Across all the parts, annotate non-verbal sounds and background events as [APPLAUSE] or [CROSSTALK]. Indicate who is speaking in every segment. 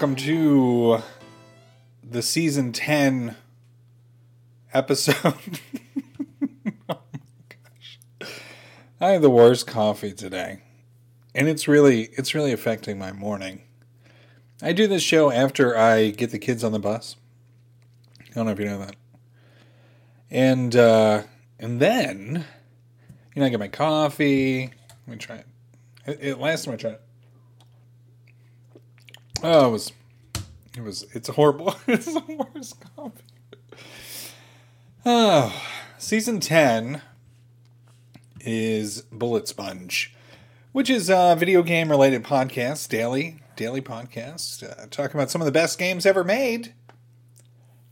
Speaker 1: Welcome to the season 10 episode. [LAUGHS] oh my gosh. I have the worst coffee today. And it's really it's really affecting my morning. I do this show after I get the kids on the bus. I don't know if you know that. And uh and then you know I get my coffee. Let me try it. it, it last time I tried it. Oh, it was, it was, it's horrible. [LAUGHS] it's the worst coffee. Oh, season 10 is Bullet Sponge, which is a video game related podcast, daily, daily podcast, uh, talking about some of the best games ever made.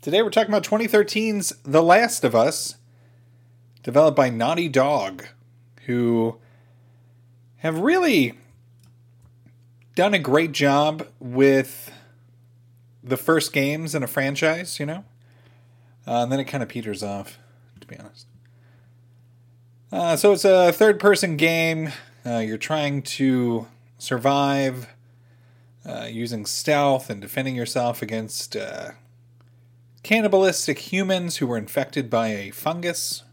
Speaker 1: Today we're talking about 2013's The Last of Us, developed by Naughty Dog, who have really done a great job with the first games in a franchise, you know? Uh, and then it kind of peters off, to be honest. Uh, so it's a third person game. Uh, you're trying to survive uh, using stealth and defending yourself against uh, cannibalistic humans who were infected by a fungus.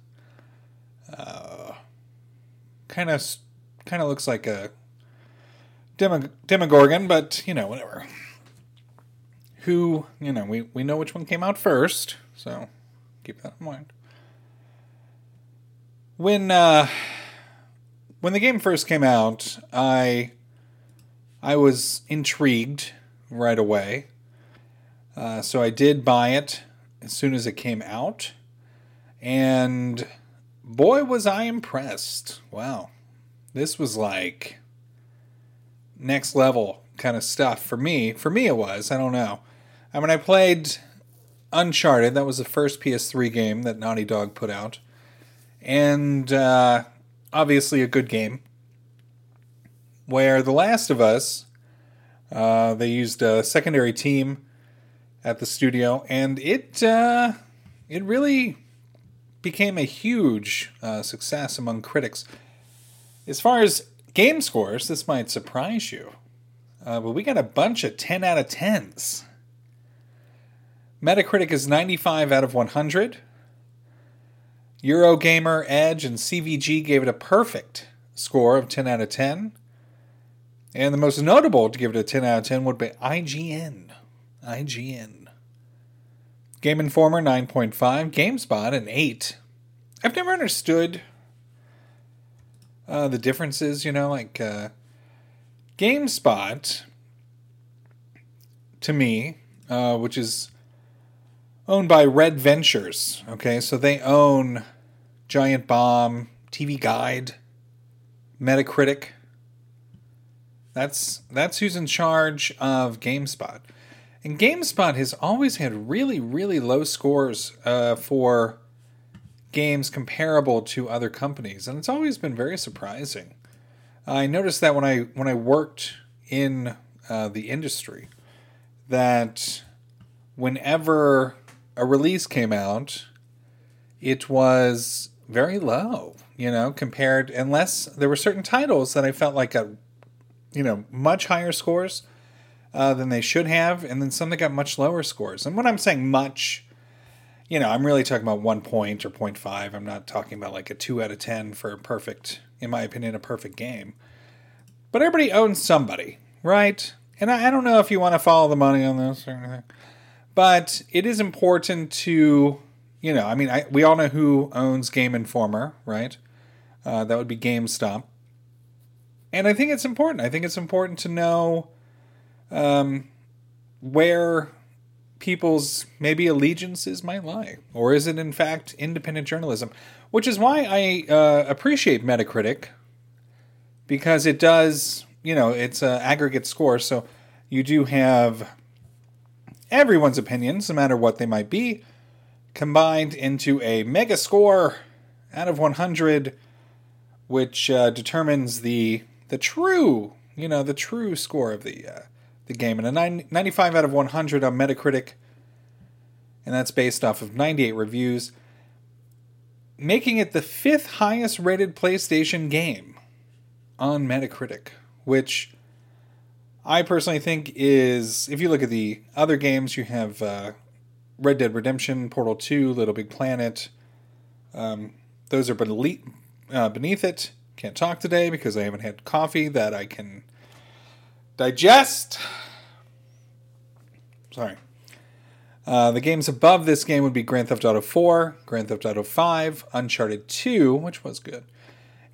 Speaker 1: Kind of, kind of looks like a Demo- Demogorgon, but you know, whatever. Who, you know, we, we know which one came out first, so keep that in mind. When uh, when the game first came out, I I was intrigued right away, uh, so I did buy it as soon as it came out, and boy was I impressed! Wow, this was like next level kind of stuff for me. For me, it was. I don't know. I mean, I played Uncharted. That was the first PS3 game that Naughty Dog put out, and uh, obviously a good game. Where The Last of Us, uh, they used a secondary team at the studio, and it uh, it really became a huge uh, success among critics. As far as game scores, this might surprise you, uh, but we got a bunch of 10 out of 10s. Metacritic is 95 out of 100. Eurogamer, Edge, and CVG gave it a perfect score of 10 out of 10. And the most notable to give it a 10 out of 10 would be IGN. IGN. Game Informer 9.5, GameSpot an 8. I've never understood uh, the differences, you know, like uh, GameSpot, to me, uh, which is owned by Red Ventures. Okay, so they own Giant Bomb, TV Guide, Metacritic. That's that's who's in charge of GameSpot. And GameSpot has always had really, really low scores uh, for games comparable to other companies, and it's always been very surprising. I noticed that when I when I worked in uh, the industry, that whenever a release came out, it was very low, you know, compared unless there were certain titles that I felt like got, you know, much higher scores uh, than they should have, and then some that got much lower scores. And when I'm saying much, you know, I'm really talking about one point or 0.5. I'm not talking about like a two out of 10 for a perfect, in my opinion, a perfect game. But everybody owns somebody, right? And I, I don't know if you want to follow the money on this or anything, but it is important to, you know, I mean, I, we all know who owns Game Informer, right? Uh, that would be GameStop. And I think it's important. I think it's important to know um, where people's maybe allegiances might lie, or is it in fact independent journalism? Which is why I uh, appreciate Metacritic because it does, you know, it's an aggregate score, so you do have everyone's opinions, no matter what they might be, combined into a mega score out of 100, which uh, determines the the true, you know, the true score of the uh, the game. And a 90, 95 out of 100 on Metacritic, and that's based off of 98 reviews, making it the fifth highest rated PlayStation game on Metacritic, which I personally think is, if you look at the other games, you have uh, Red Dead Redemption, Portal 2, Little Big Planet. Um, those are beneath, uh, beneath it. Can't talk today because I haven't had coffee that I can digest. Sorry. Uh, the games above this game would be Grand Theft Auto 4, Grand Theft Auto 5, Uncharted 2, which was good,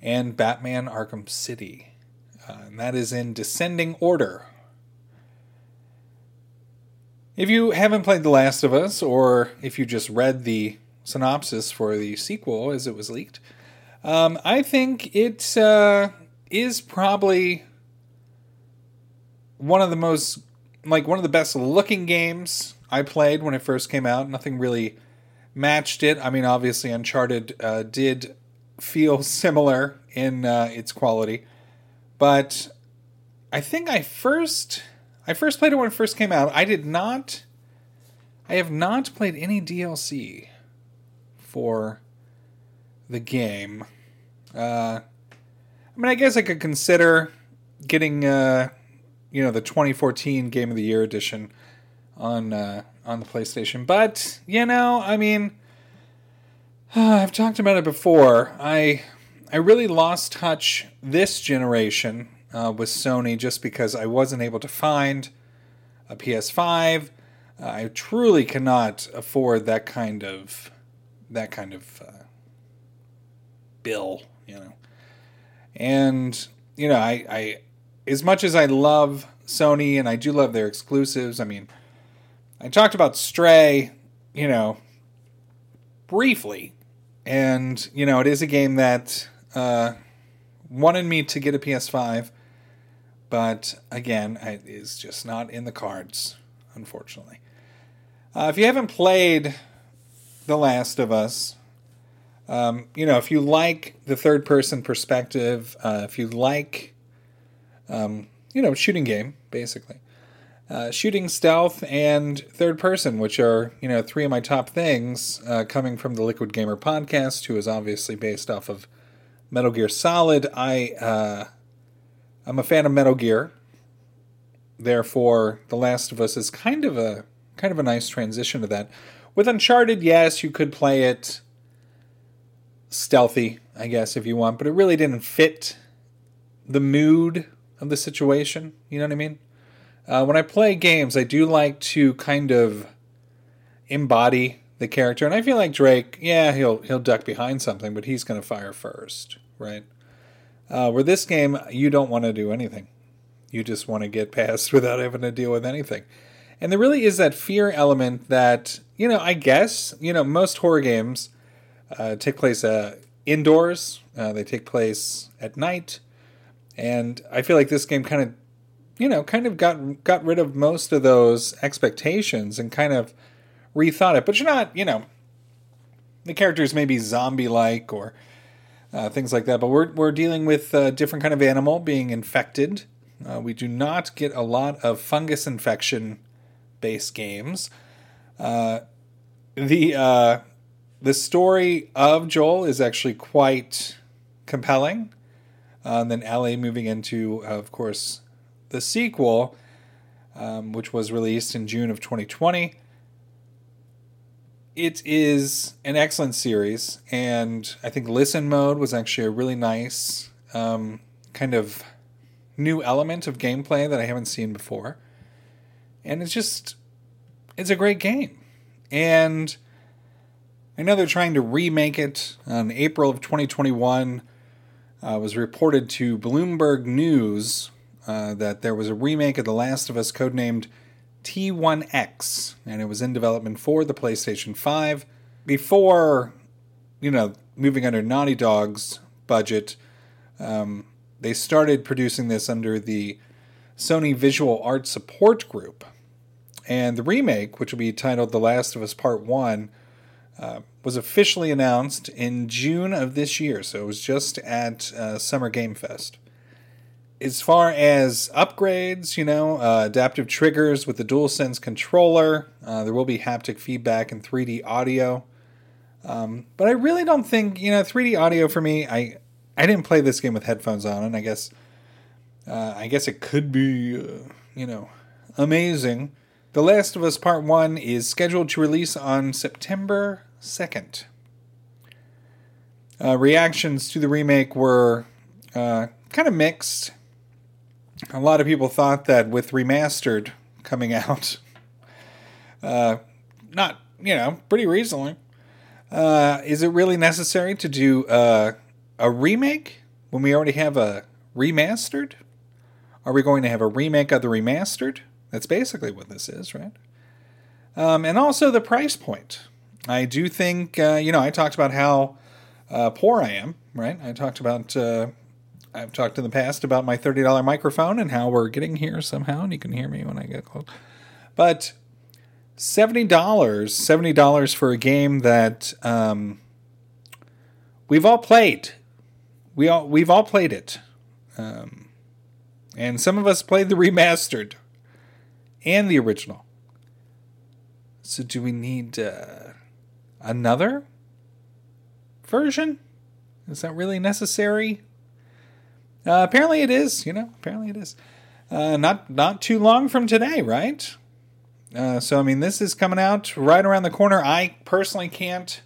Speaker 1: and Batman Arkham City. Uh, and that is in descending order. If you haven't played The Last of Us, or if you just read the synopsis for the sequel as it was leaked, um, I think it uh, is probably one of the most, like, one of the best looking games I played when it first came out. Nothing really matched it. I mean, obviously, Uncharted uh, did feel [LAUGHS] similar in uh, its quality, but I think I first I first played it when it first came out. I did not. I have not played any DLC for the game. Uh, I mean, I guess I could consider getting, uh, you know, the 2014 Game of the Year edition on uh, on the PlayStation, but you know, I mean, [SIGHS] I've talked about it before. I I really lost touch this generation uh, with Sony just because I wasn't able to find a PS5. Uh, I truly cannot afford that kind of that kind of uh, bill, you know. And you know, I, I as much as I love Sony and I do love their exclusives. I mean, I talked about Stray, you know, briefly, and you know, it is a game that uh, wanted me to get a PS5 but again, it is just not in the cards, unfortunately. Uh, if you haven't played The Last of Us, um, you know, if you like the third person perspective, uh, if you like, um, you know, shooting game, basically, uh, shooting stealth and third person, which are, you know, three of my top things uh, coming from the Liquid Gamer podcast, who is obviously based off of Metal Gear Solid. I, uh, I'm a fan of Metal Gear. Therefore, The Last of Us is kind of a kind of a nice transition to that. With Uncharted, yes, you could play it stealthy, I guess, if you want, but it really didn't fit the mood of the situation. You know what I mean? Uh, when I play games, I do like to kind of embody the character, and I feel like Drake, yeah, he'll he'll duck behind something, but he's going to fire first, right? Uh, where this game, you don't want to do anything. You just want to get past [LAUGHS] without having to deal with anything. And there really is that fear element that, you know, I guess, you know, most horror games uh, take place uh, indoors, uh, they take place at night. And I feel like this game kind of, you know, kind of got got rid of most of those expectations and kind of rethought it. But you're not, you know, the characters may be zombie like or uh, things like that. But we're, we're dealing with a different kind of animal being infected. Uh, we do not get a lot of fungus infection based games. Uh, the uh, the story of Joel is actually quite compelling. Uh, and then Ellie moving into, of course, the sequel, um, which was released in June of 2020. It is an excellent series, and I think listen mode was actually a really nice um, kind of new element of gameplay that I haven't seen before. And it's just, it's a great game. And I know they're trying to remake it in April of 2021. Uh, was reported to Bloomberg News uh, that there was a remake of The Last of Us codenamed T1X, and it was in development for the PlayStation 5. Before, you know, moving under Naughty Dog's budget, um, they started producing this under the Sony Visual Art Support Group. And the remake, which will be titled The Last of Us Part 1, uh, was officially announced in June of this year, so it was just at uh, Summer Game Fest. As far as upgrades, you know, uh, adaptive triggers with the DualSense controller, uh, there will be haptic feedback and 3D audio. Um, but I really don't think, you know, 3D audio for me, I I didn't play this game with headphones on, and I guess uh, I guess it could be, you know, amazing. The Last of Us Part 1 is scheduled to release on September 2nd. Uh, reactions to the remake were uh, kind of mixed. A lot of people thought that with remastered coming [LAUGHS] out, uh, not, you know, pretty recently, uh, is it really necessary to do uh, a remake when we already have a remastered? Are we going to have a remake of the remastered? That's basically what this is, right? Um, and also the price point. I do think, uh, you know, I talked about how uh, poor I am, right? I talked about, uh, I've talked in the past about my $30 microphone and how we're getting here somehow, and you can hear me when I get close. But $70, $70 for a game that um, we've all played. We all, we've all played it. Um, and some of us played the [LAUGHS] remastered and the original. So, do we need uh, another version? Is that really necessary? Uh, apparently, it is. You know, apparently it is. Uh, not not too long from today, right? Uh, so, I mean, this is coming out right around the corner. I personally can't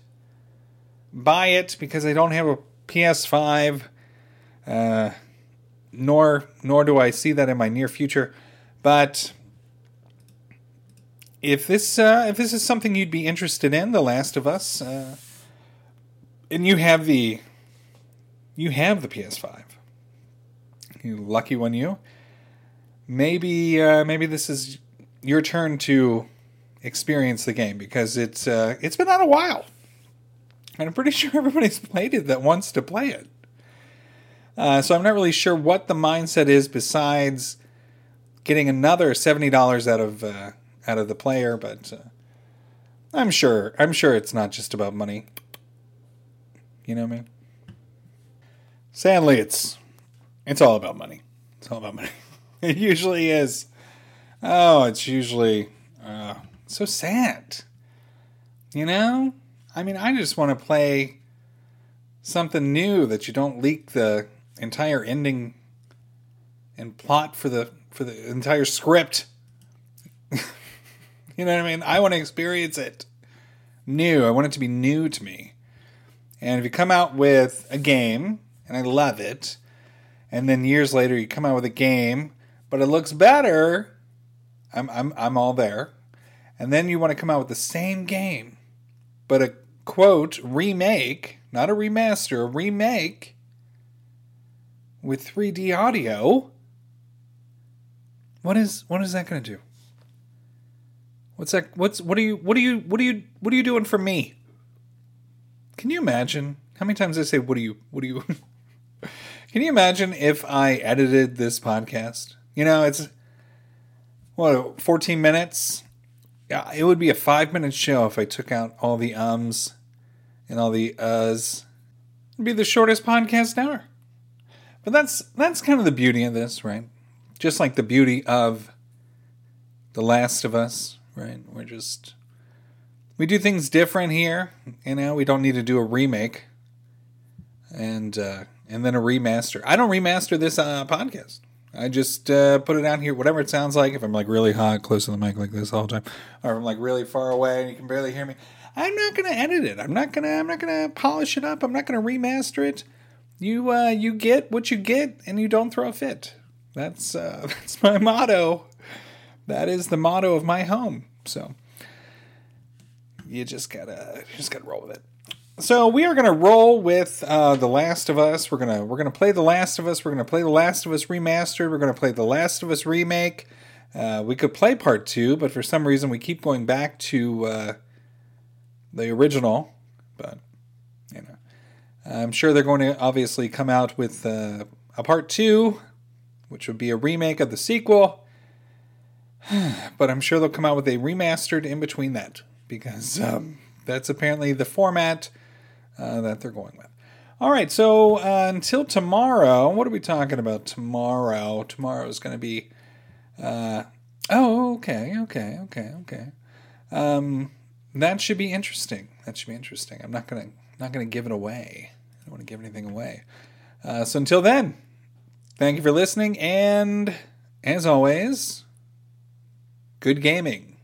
Speaker 1: buy it because I don't have a PS5. Uh, nor nor do I see that in my near future. But if this uh, if this is something you'd be interested in, The Last of Us, uh, and you have the you have the PS5, you lucky one you. Maybe uh, maybe this is your turn to experience the game because it's uh, it's been out a while, and I'm pretty [LAUGHS] sure everybody's played it that wants to play it. Uh, so I'm not really sure what the mindset is besides getting another seventy dollars out of uh, out of the player, but uh, I'm sure I'm sure it's not just about money. You know what I mean? Sadly, it's it's all about money. It's all about money. [LAUGHS] it usually is. Oh, it's usually uh, so sad. You know? I mean, I just want to play something new that you don't leak the entire ending and plot for the for the entire script. [LAUGHS] you know what I mean? I want to experience it new. I want it to be new to me. And if you come out with a game and I love it, and then years later you come out with a game, but it looks better, I'm I'm I'm all there. And then you want to come out with the same game, but a quote remake, not a remaster, a remake with 3D audio. What is what is that going to do? What's that? What's what are you what are you what are you what are you doing for me? Can you imagine how many times I say what are you what are you? [LAUGHS] Can you imagine if I edited this podcast? You know, it's what 14 minutes. Yeah, it would be a five minute show if I took out all the ums and all the uhs. It'd be the shortest podcast ever. But that's that's kind of the beauty of this, right? Just like the beauty of The Last of Us, right? We're just we do things different here. You know, we don't need to do a remake and uh, and then a remaster. I don't remaster this uh, podcast. I just uh, put it out here, whatever it sounds like. If I'm like really hot, close to the mic like this all the time, or if I'm like really far away and you can barely hear me, I'm not gonna edit it. I'm not gonna. I'm not gonna polish it up. I'm not gonna remaster it. You uh, you get what you get, and you don't throw a fit. That's uh, [LAUGHS] that's my motto. That is the motto of my home. So you just gotta you just gotta roll with it. So we are gonna roll with uh, the Last of Us. We're gonna we're gonna play the Last of Us. We're gonna play the Last of Us remastered. We're gonna play the Last of Us remake. Uh, we could play part two, but for some reason we keep going back to uh, the original. But you know, I'm sure they're going to obviously come out with uh, a part two, which would be a remake of the sequel. [SIGHS] but I'm sure they'll come out with a remastered in between that because um, that's apparently the format uh, that they're going with. All right, so uh, until tomorrow, what are we talking about tomorrow? Tomorrow is going to be. Uh, oh, okay, okay, okay, okay. Um, that should be interesting. That should be interesting. I'm not gonna not gonna give it away. I don't want to give anything away. Uh, so until then, thank you for listening, and as always, good gaming.